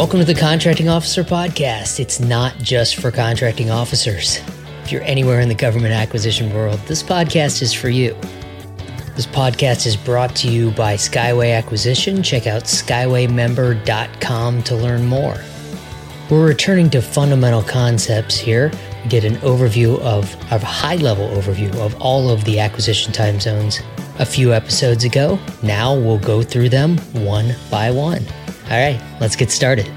Welcome to the Contracting Officer Podcast. It's not just for contracting officers. If you're anywhere in the government acquisition world, this podcast is for you. This podcast is brought to you by Skyway Acquisition. Check out skywaymember.com to learn more. We're returning to fundamental concepts here. We did an overview of a high level overview of all of the acquisition time zones a few episodes ago. Now we'll go through them one by one. All right, let's get started.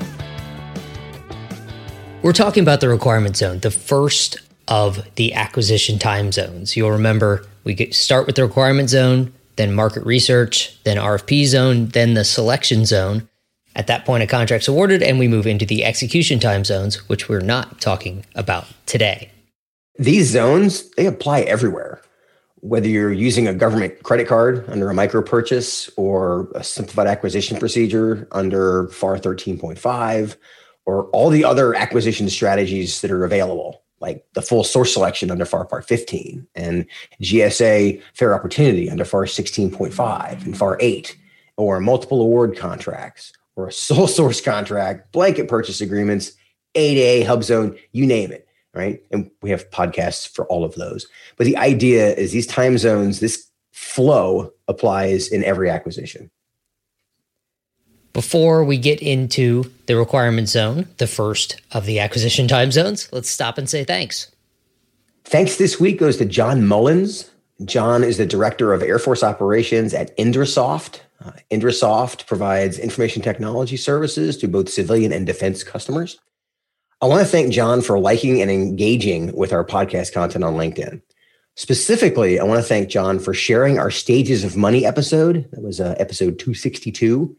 We're talking about the requirement zone, the first of the acquisition time zones. You'll remember we start with the requirement zone, then market research, then RFP zone, then the selection zone. At that point, a contract's awarded, and we move into the execution time zones, which we're not talking about today. These zones, they apply everywhere. Whether you're using a government credit card under a micro purchase or a simplified acquisition procedure under FAR 13.5, or all the other acquisition strategies that are available, like the full source selection under FAR Part 15 and GSA fair opportunity under FAR 16.5 and FAR 8, or multiple award contracts or a sole source contract, blanket purchase agreements, 8A, hub zone, you name it, right? And we have podcasts for all of those. But the idea is these time zones, this flow applies in every acquisition. Before we get into the requirement zone, the first of the acquisition time zones, let's stop and say thanks. Thanks this week goes to John Mullins. John is the director of Air Force operations at Indrasoft. Uh, Indrasoft provides information technology services to both civilian and defense customers. I want to thank John for liking and engaging with our podcast content on LinkedIn. Specifically, I want to thank John for sharing our Stages of Money episode. That was uh, episode 262.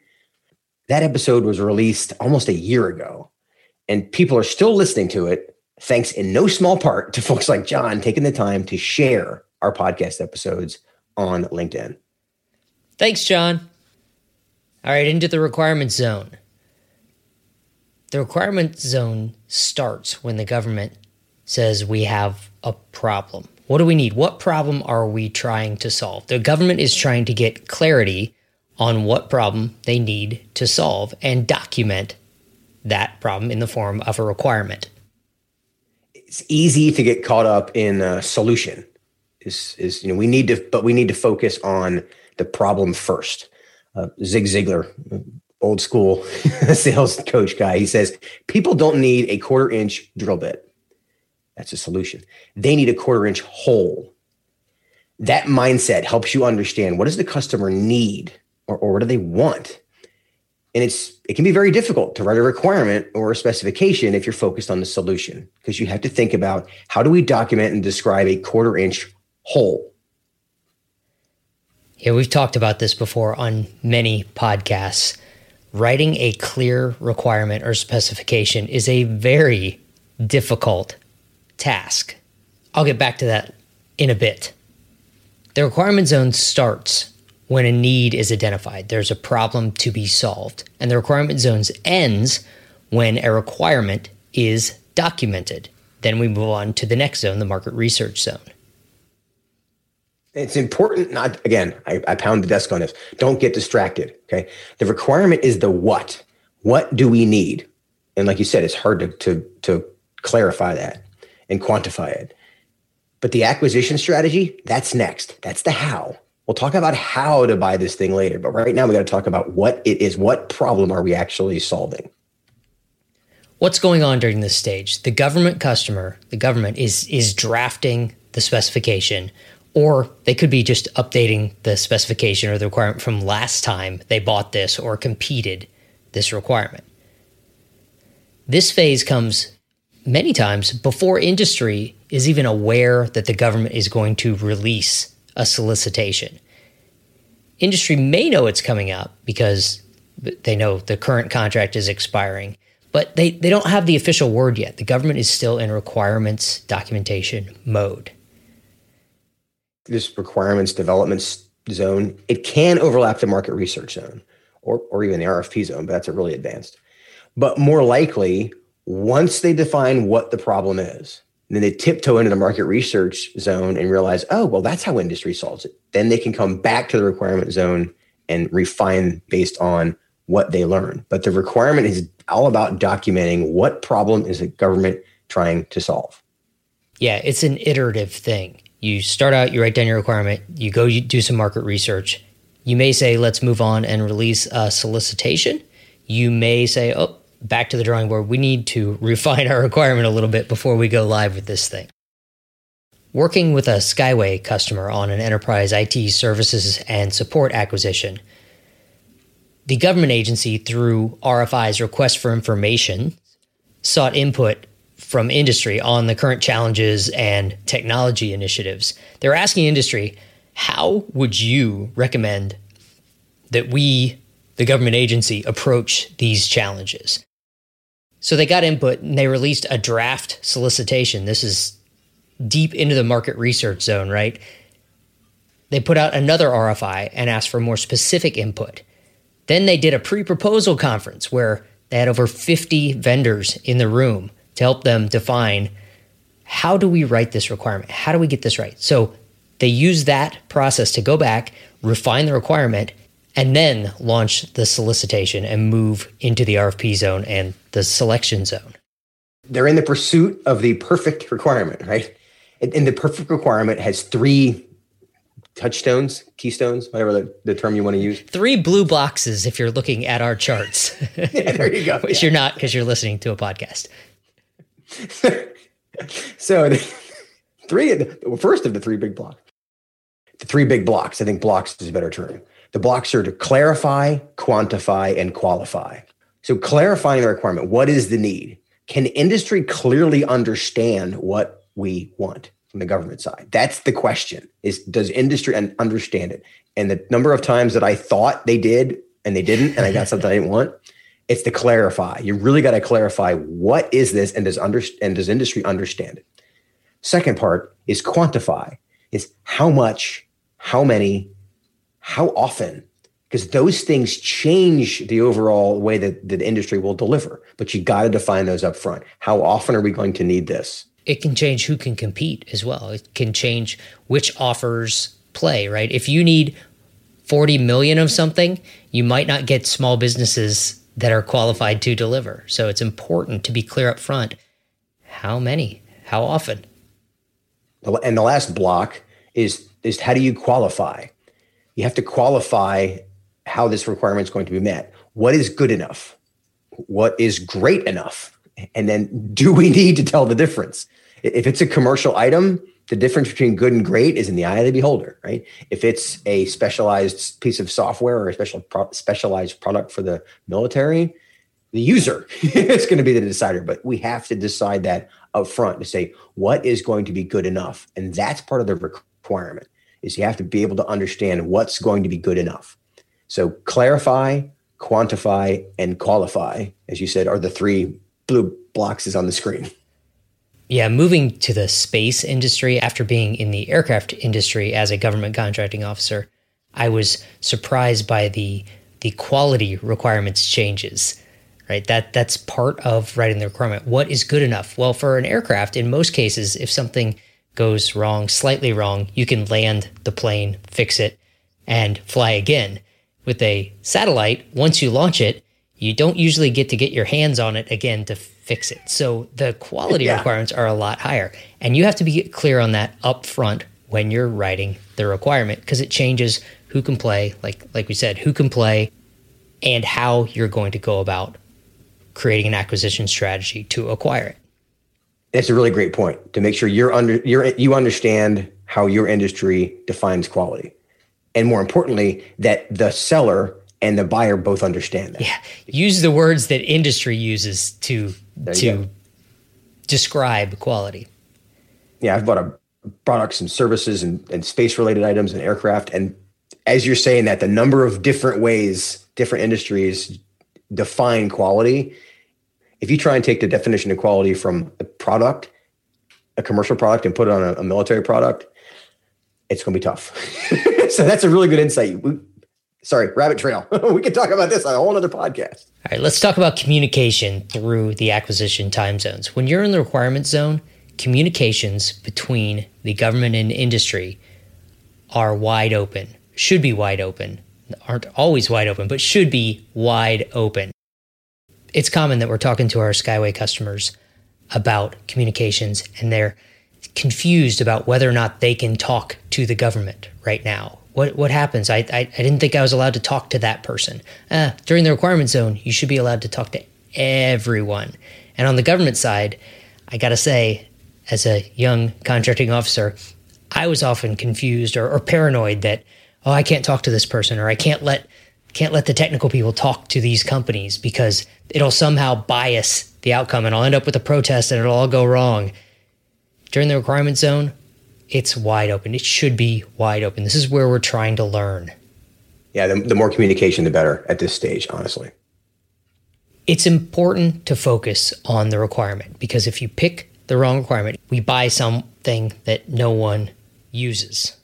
That episode was released almost a year ago, and people are still listening to it, thanks in no small part to folks like John taking the time to share our podcast episodes on LinkedIn. Thanks, John. All right, into the requirement zone. The requirement zone starts when the government says we have a problem. What do we need? What problem are we trying to solve? The government is trying to get clarity on what problem they need to solve and document that problem in the form of a requirement. It's easy to get caught up in a solution. Is is you know we need to, but we need to focus on the problem first uh, Zig Ziglar, old school sales coach guy, he says people don't need a quarter inch drill bit. That's a solution. They need a quarter inch hole. That mindset helps you understand what does the customer need or, or what do they want. And it's it can be very difficult to write a requirement or a specification if you're focused on the solution because you have to think about how do we document and describe a quarter inch hole yeah, we've talked about this before on many podcasts. Writing a clear requirement or specification is a very difficult task. I'll get back to that in a bit. The requirement zone starts when a need is identified. There's a problem to be solved. And the requirement zones ends when a requirement is documented. Then we move on to the next zone, the market research zone. It's important not again, I, I pound the desk on this. Don't get distracted. Okay. The requirement is the what. What do we need? And like you said, it's hard to to to clarify that and quantify it. But the acquisition strategy, that's next. That's the how. We'll talk about how to buy this thing later. But right now we got to talk about what it is. What problem are we actually solving? What's going on during this stage? The government customer, the government is is drafting the specification or they could be just updating the specification or the requirement from last time they bought this or competed this requirement. This phase comes many times before industry is even aware that the government is going to release a solicitation. Industry may know it's coming up because they know the current contract is expiring, but they, they don't have the official word yet. The government is still in requirements documentation mode this requirements development zone, it can overlap the market research zone or, or even the RFP zone, but that's a really advanced. But more likely, once they define what the problem is, then they tiptoe into the market research zone and realize, oh, well, that's how industry solves it. Then they can come back to the requirement zone and refine based on what they learn. But the requirement is all about documenting what problem is the government trying to solve. Yeah, it's an iterative thing. You start out, you write down your requirement, you go you do some market research. You may say, let's move on and release a solicitation. You may say, oh, back to the drawing board. We need to refine our requirement a little bit before we go live with this thing. Working with a Skyway customer on an enterprise IT services and support acquisition, the government agency, through RFI's request for information, sought input from industry on the current challenges and technology initiatives. They're asking industry, how would you recommend that we, the government agency, approach these challenges? So they got input and they released a draft solicitation. This is deep into the market research zone, right? They put out another RFI and asked for more specific input. Then they did a pre proposal conference where they had over 50 vendors in the room to help them define how do we write this requirement? How do we get this right? So they use that process to go back, refine the requirement, and then launch the solicitation and move into the RFP zone and the selection zone. They're in the pursuit of the perfect requirement, right? And the perfect requirement has three touchstones, keystones, whatever the, the term you want to use. Three blue boxes if you're looking at our charts. yeah, there you go. Which yeah. you're not because you're listening to a podcast. so the three of the well, first of the three big blocks. The three big blocks, I think blocks is a better term. The blocks are to clarify, quantify, and qualify. So clarifying the requirement, what is the need? Can industry clearly understand what we want from the government side? That's the question. Is does industry understand it? And the number of times that I thought they did and they didn't, and I got something I didn't want, it's to clarify. You really got to clarify what is this and does under, and does industry understand it? Second part is quantify. Is how much, how many, how often because those things change the overall way that, that the industry will deliver. But you got to define those up front. How often are we going to need this? It can change who can compete as well. It can change which offers play, right? If you need 40 million of something, you might not get small businesses that are qualified to deliver. So it's important to be clear up front. How many? How often? And the last block is is how do you qualify? You have to qualify how this requirement is going to be met. What is good enough? What is great enough? And then do we need to tell the difference? If it's a commercial item, the difference between good and great is in the eye of the beholder, right? If it's a specialized piece of software or a special pro- specialized product for the military, the user is going to be the decider. But we have to decide that up front to say what is going to be good enough, and that's part of the requirement. Is you have to be able to understand what's going to be good enough. So clarify, quantify, and qualify, as you said, are the three blue boxes on the screen. Yeah, moving to the space industry after being in the aircraft industry as a government contracting officer, I was surprised by the the quality requirements changes. Right? That that's part of writing the requirement. What is good enough? Well, for an aircraft, in most cases, if something goes wrong, slightly wrong, you can land the plane, fix it, and fly again. With a satellite, once you launch it, you don't usually get to get your hands on it again to fix it. So the quality yeah. requirements are a lot higher. And you have to be clear on that up front when you're writing the requirement because it changes who can play, like like we said, who can play and how you're going to go about creating an acquisition strategy to acquire it. That's a really great point to make sure you're under you're you understand how your industry defines quality and more importantly, that the seller and the buyer both understand that. Yeah, use the words that industry uses to to go. describe quality. Yeah, I've bought a products and services and, and space related items and aircraft, and as you're saying that, the number of different ways different industries define quality. If you try and take the definition of quality from a product, a commercial product, and put it on a, a military product, it's going to be tough. so that's a really good insight. We, sorry, rabbit trail. we can talk about this on a whole other podcast. All right, let's talk about communication through the acquisition time zones. When you're in the requirement zone, communications between the government and industry are wide open, should be wide open, aren't always wide open, but should be wide open. It's common that we're talking to our Skyway customers about communications and they're confused about whether or not they can talk to the government right now. What what happens? I I, I didn't think I was allowed to talk to that person. Uh, during the requirement zone, you should be allowed to talk to everyone. And on the government side, I got to say, as a young contracting officer, I was often confused or, or paranoid that oh, I can't talk to this person or I can't let can't let the technical people talk to these companies because it'll somehow bias the outcome and I'll end up with a protest and it'll all go wrong. During the requirement zone, it's wide open. It should be wide open. This is where we're trying to learn. Yeah, the, the more communication, the better at this stage, honestly. It's important to focus on the requirement because if you pick the wrong requirement, we buy something that no one uses.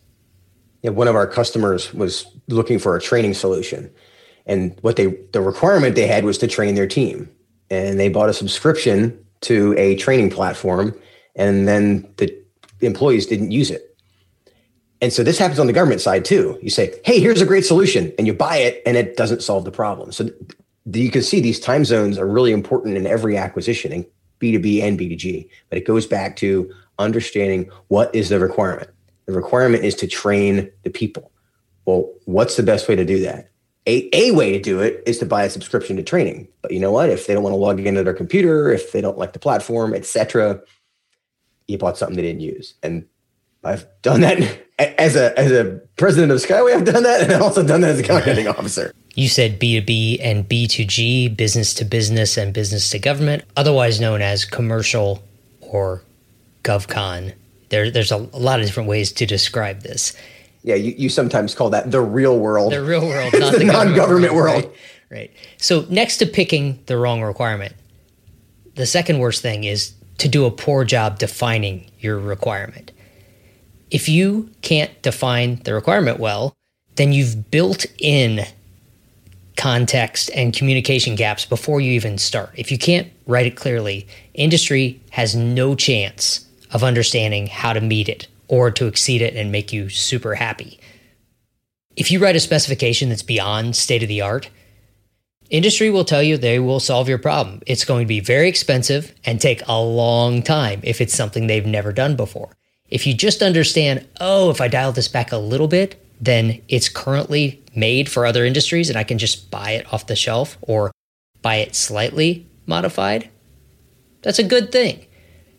Yeah, one of our customers was looking for a training solution. And what they the requirement they had was to train their team. And they bought a subscription to a training platform and then the employees didn't use it. And so this happens on the government side too. You say, "Hey, here's a great solution," and you buy it, and it doesn't solve the problem. So you can see these time zones are really important in every acquisition, in B2B and B2G. But it goes back to understanding what is the requirement. The requirement is to train the people. Well, what's the best way to do that? A, a way to do it is to buy a subscription to training. But you know what? If they don't want to log into their computer, if they don't like the platform, etc., you bought something they didn't use. And I've done that as a as a president of Skyway. I've done that, and I've also done that as a contracting officer. You said B2B and B2G, business to business and business to government, otherwise known as commercial or GovCon. There, there's a, lot of different ways to describe this. Yeah, you, you sometimes call that the real world. The real world, not the, the non-government world. Right, right. So next to picking the wrong requirement, the second worst thing is to do a poor job defining your requirement. If you can't define the requirement well, then you've built in context and communication gaps before you even start. If you can't write it clearly, industry has no chance of understanding how to meet it or to exceed it and make you super happy. If you write a specification that's beyond state of the art, industry will tell you they will solve your problem. It's going to be very expensive and take a long time if it's something they've never done before. If you just understand, oh, if I dial this back a little bit, then it's currently made for other industries and I can just buy it off the shelf or buy it slightly modified, that's a good thing.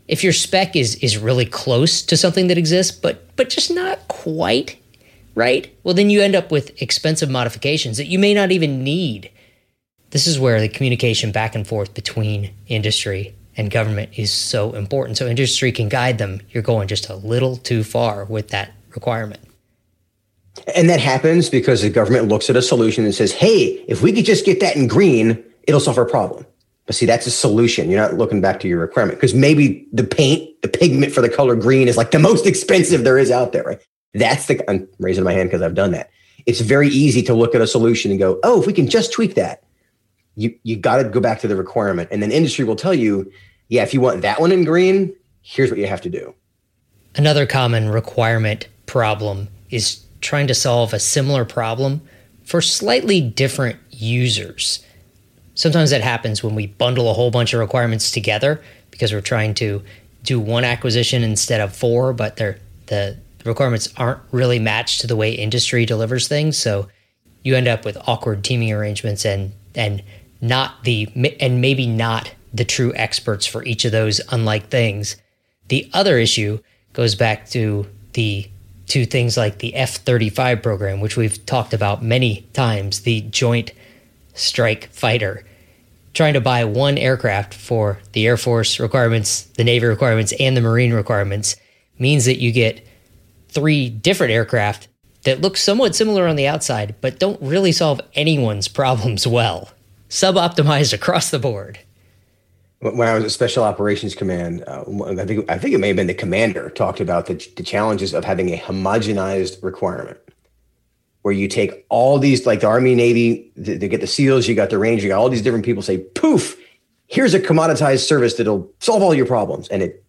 If your spec is is really close to something that exists but but just not quite right, well then you end up with expensive modifications that you may not even need. This is where the communication back and forth between industry and government is so important. So industry can guide them. You're going just a little too far with that requirement. And that happens because the government looks at a solution and says, hey, if we could just get that in green, it'll solve our problem. But see, that's a solution. You're not looking back to your requirement because maybe the paint, the pigment for the color green is like the most expensive there is out there, right? That's the, I'm raising my hand because I've done that. It's very easy to look at a solution and go, oh, if we can just tweak that, you, you got to go back to the requirement. And then industry will tell you, yeah, if you want that one in green, here's what you have to do. Another common requirement problem is trying to solve a similar problem for slightly different users. Sometimes that happens when we bundle a whole bunch of requirements together because we're trying to do one acquisition instead of four, but they're, the requirements aren't really matched to the way industry delivers things. So you end up with awkward teaming arrangements and and not the and maybe not the true experts for each of those unlike things. The other issue goes back to the to things like the F 35 program, which we've talked about many times, the Joint Strike Fighter. Trying to buy one aircraft for the Air Force requirements, the Navy requirements, and the Marine requirements means that you get three different aircraft that look somewhat similar on the outside, but don't really solve anyone's problems well. Sub optimized across the board when I was at Special Operations Command, uh, I think I think it may have been the commander talked about the, the challenges of having a homogenized requirement, where you take all these like the Army, Navy, they, they get the SEALs, you got the Ranger, you got all these different people say, poof, here's a commoditized service that'll solve all your problems, and it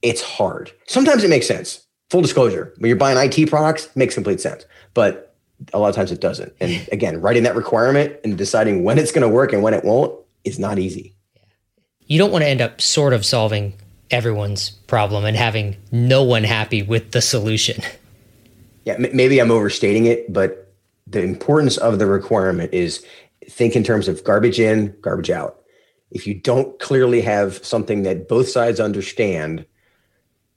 it's hard. Sometimes it makes sense. Full disclosure, when you're buying IT products, makes complete sense, but a lot of times it doesn't. And again, writing that requirement and deciding when it's going to work and when it won't is not easy. You don't want to end up sort of solving everyone's problem and having no one happy with the solution. Yeah, m- maybe I'm overstating it, but the importance of the requirement is think in terms of garbage in, garbage out. If you don't clearly have something that both sides understand,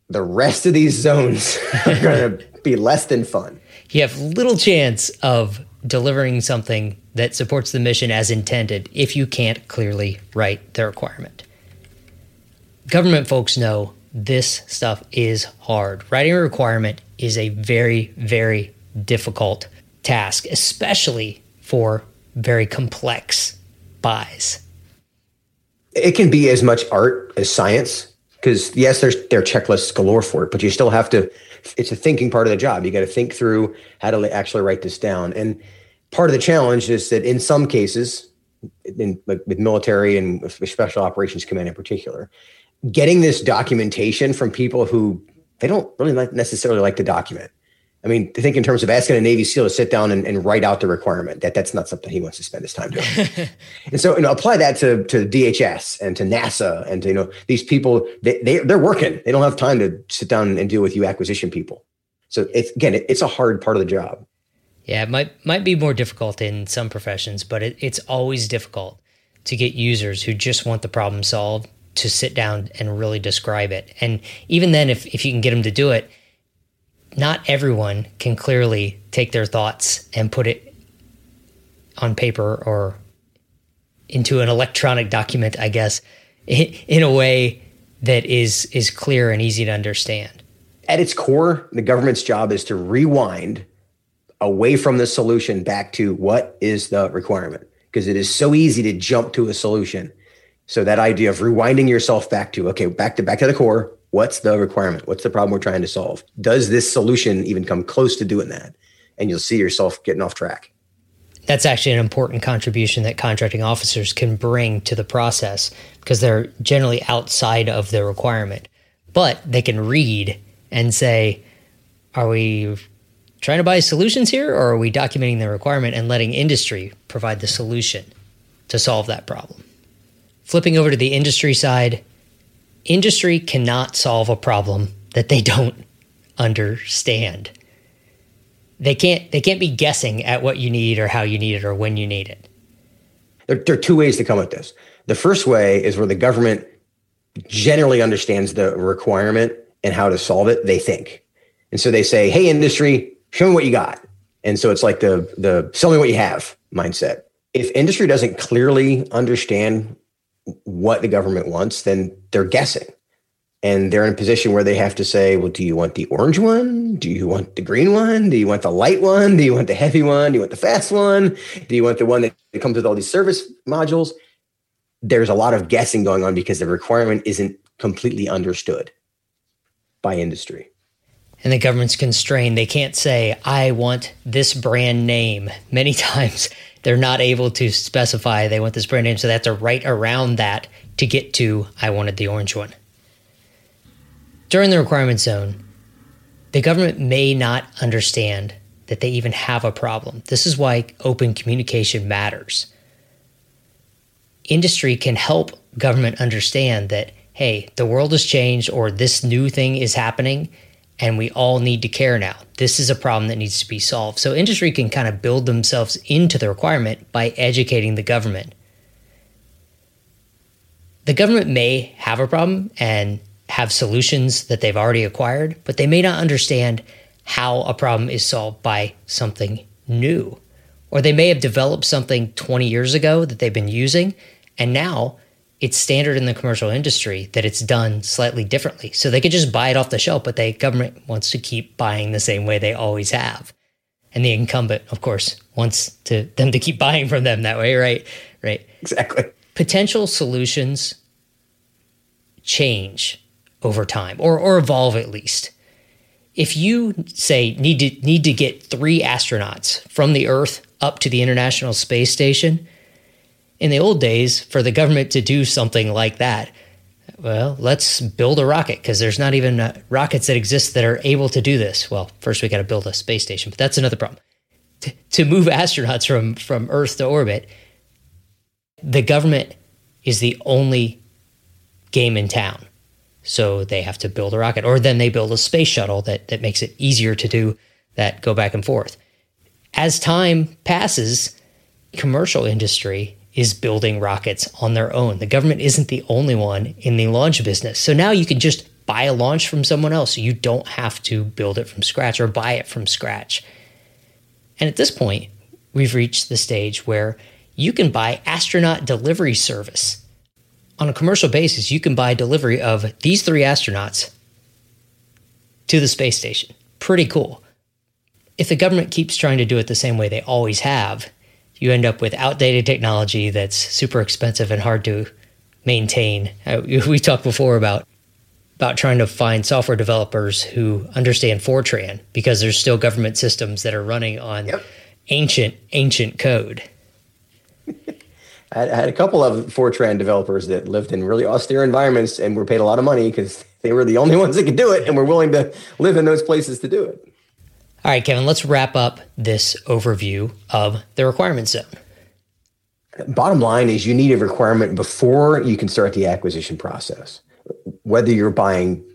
the rest of these zones are going to be less than fun. You have little chance of delivering something that supports the mission as intended if you can't clearly write the requirement. Government folks know this stuff is hard. Writing a requirement is a very, very difficult task, especially for very complex buys. It can be as much art as science because yes, there's there are checklists galore for it, but you still have to. It's a thinking part of the job. You got to think through how to actually write this down. And part of the challenge is that in some cases, in, like with military and special operations command in particular, getting this documentation from people who they don't really necessarily like the document. I mean, to think in terms of asking a Navy SEAL to sit down and, and, write out the requirement, that that's not something he wants to spend his time doing. and so, you know, apply that to to DHS and to NASA and to, you know, these people, they, they they're working. They don't have time to sit down and deal with you acquisition people. So it's again, it, it's a hard part of the job. Yeah, it might might be more difficult in some professions, but it, it's always difficult to get users who just want the problem solved to sit down and really describe it. And even then, if, if you can get them to do it, not everyone can clearly take their thoughts and put it on paper or into an electronic document, I guess, in a way that is is clear and easy to understand. At its core, the government's job is to rewind away from the solution back to what is the requirement because it is so easy to jump to a solution so that idea of rewinding yourself back to okay, back to back to the core. What's the requirement? What's the problem we're trying to solve? Does this solution even come close to doing that? And you'll see yourself getting off track. That's actually an important contribution that contracting officers can bring to the process because they're generally outside of the requirement. But they can read and say, are we trying to buy solutions here or are we documenting the requirement and letting industry provide the solution to solve that problem? Flipping over to the industry side, industry cannot solve a problem that they don't understand. They can't they can't be guessing at what you need or how you need it or when you need it. There, there are two ways to come at this. The first way is where the government generally understands the requirement and how to solve it, they think. And so they say, "Hey industry, show me what you got." And so it's like the the sell me what you have mindset. If industry doesn't clearly understand what the government wants, then they're guessing. And they're in a position where they have to say, well, do you want the orange one? Do you want the green one? Do you want the light one? Do you want the heavy one? Do you want the fast one? Do you want the one that comes with all these service modules? There's a lot of guessing going on because the requirement isn't completely understood by industry. And the government's constrained. They can't say, I want this brand name. Many times they're not able to specify they want this brand name, so they have to write around that to get to I wanted the orange one. During the requirement zone, the government may not understand that they even have a problem. This is why open communication matters. Industry can help government understand that, hey, the world has changed or this new thing is happening and we all need to care now. This is a problem that needs to be solved. So industry can kind of build themselves into the requirement by educating the government. The government may have a problem and have solutions that they've already acquired, but they may not understand how a problem is solved by something new. Or they may have developed something 20 years ago that they've been using, and now it's standard in the commercial industry that it's done slightly differently. So they could just buy it off the shelf, but the government wants to keep buying the same way they always have. And the incumbent, of course, wants to them to keep buying from them that way, right? Right. Exactly. Potential solutions change over time or, or evolve at least. If you say need to need to get three astronauts from the Earth up to the International Space Station, in the old days, for the government to do something like that, well, let's build a rocket because there's not even uh, rockets that exist that are able to do this. Well, first we got to build a space station, but that's another problem. T- to move astronauts from from Earth to orbit, the government is the only game in town. So they have to build a rocket, or then they build a space shuttle that, that makes it easier to do that go back and forth. As time passes, commercial industry is building rockets on their own. The government isn't the only one in the launch business. So now you can just buy a launch from someone else. You don't have to build it from scratch or buy it from scratch. And at this point, we've reached the stage where you can buy astronaut delivery service. On a commercial basis, you can buy delivery of these three astronauts to the space station. Pretty cool. If the government keeps trying to do it the same way they always have, you end up with outdated technology that's super expensive and hard to maintain. Uh, we talked before about about trying to find software developers who understand Fortran because there's still government systems that are running on yep. ancient ancient code. I had a couple of Fortran developers that lived in really austere environments and were paid a lot of money because they were the only ones that could do it and were willing to live in those places to do it. All right, Kevin, let's wrap up this overview of the requirement zone. Bottom line is you need a requirement before you can start the acquisition process. Whether you're buying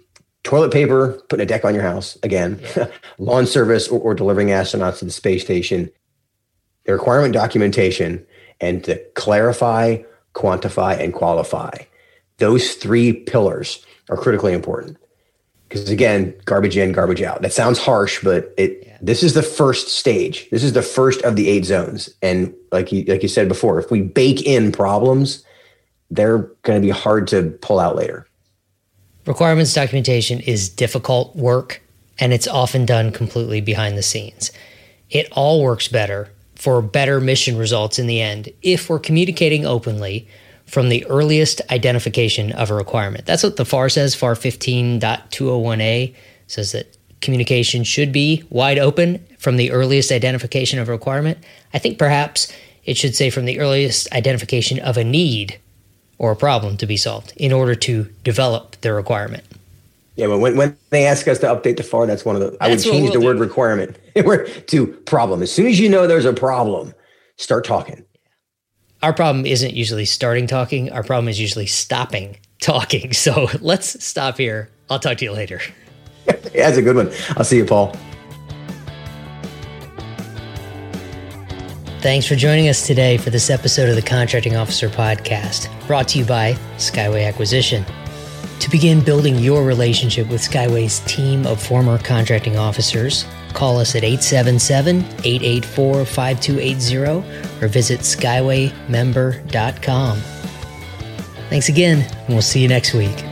toilet paper, putting a deck on your house, again, lawn service, or, or delivering astronauts to the space station, the requirement documentation and to clarify, quantify, and qualify. Those three pillars are critically important because again, garbage in, garbage out. That sounds harsh, but it yeah. this is the first stage. This is the first of the eight zones. And like you like you said before, if we bake in problems, they're going to be hard to pull out later. Requirements documentation is difficult work and it's often done completely behind the scenes. It all works better for better mission results in the end if we're communicating openly from the earliest identification of a requirement. That's what the FAR says. FAR 15.201A says that communication should be wide open from the earliest identification of a requirement. I think perhaps it should say from the earliest identification of a need or a problem to be solved in order to develop the requirement. Yeah, but when, when they ask us to update the FAR, that's one of the. That's I would change we'll the do. word requirement to problem. As soon as you know there's a problem, start talking our problem isn't usually starting talking. Our problem is usually stopping talking. So let's stop here. I'll talk to you later. yeah, that's a good one. I'll see you, Paul. Thanks for joining us today for this episode of the Contracting Officer Podcast, brought to you by Skyway Acquisition. To begin building your relationship with Skyway's team of former contracting officers, Call us at 877 884 5280 or visit skywaymember.com. Thanks again, and we'll see you next week.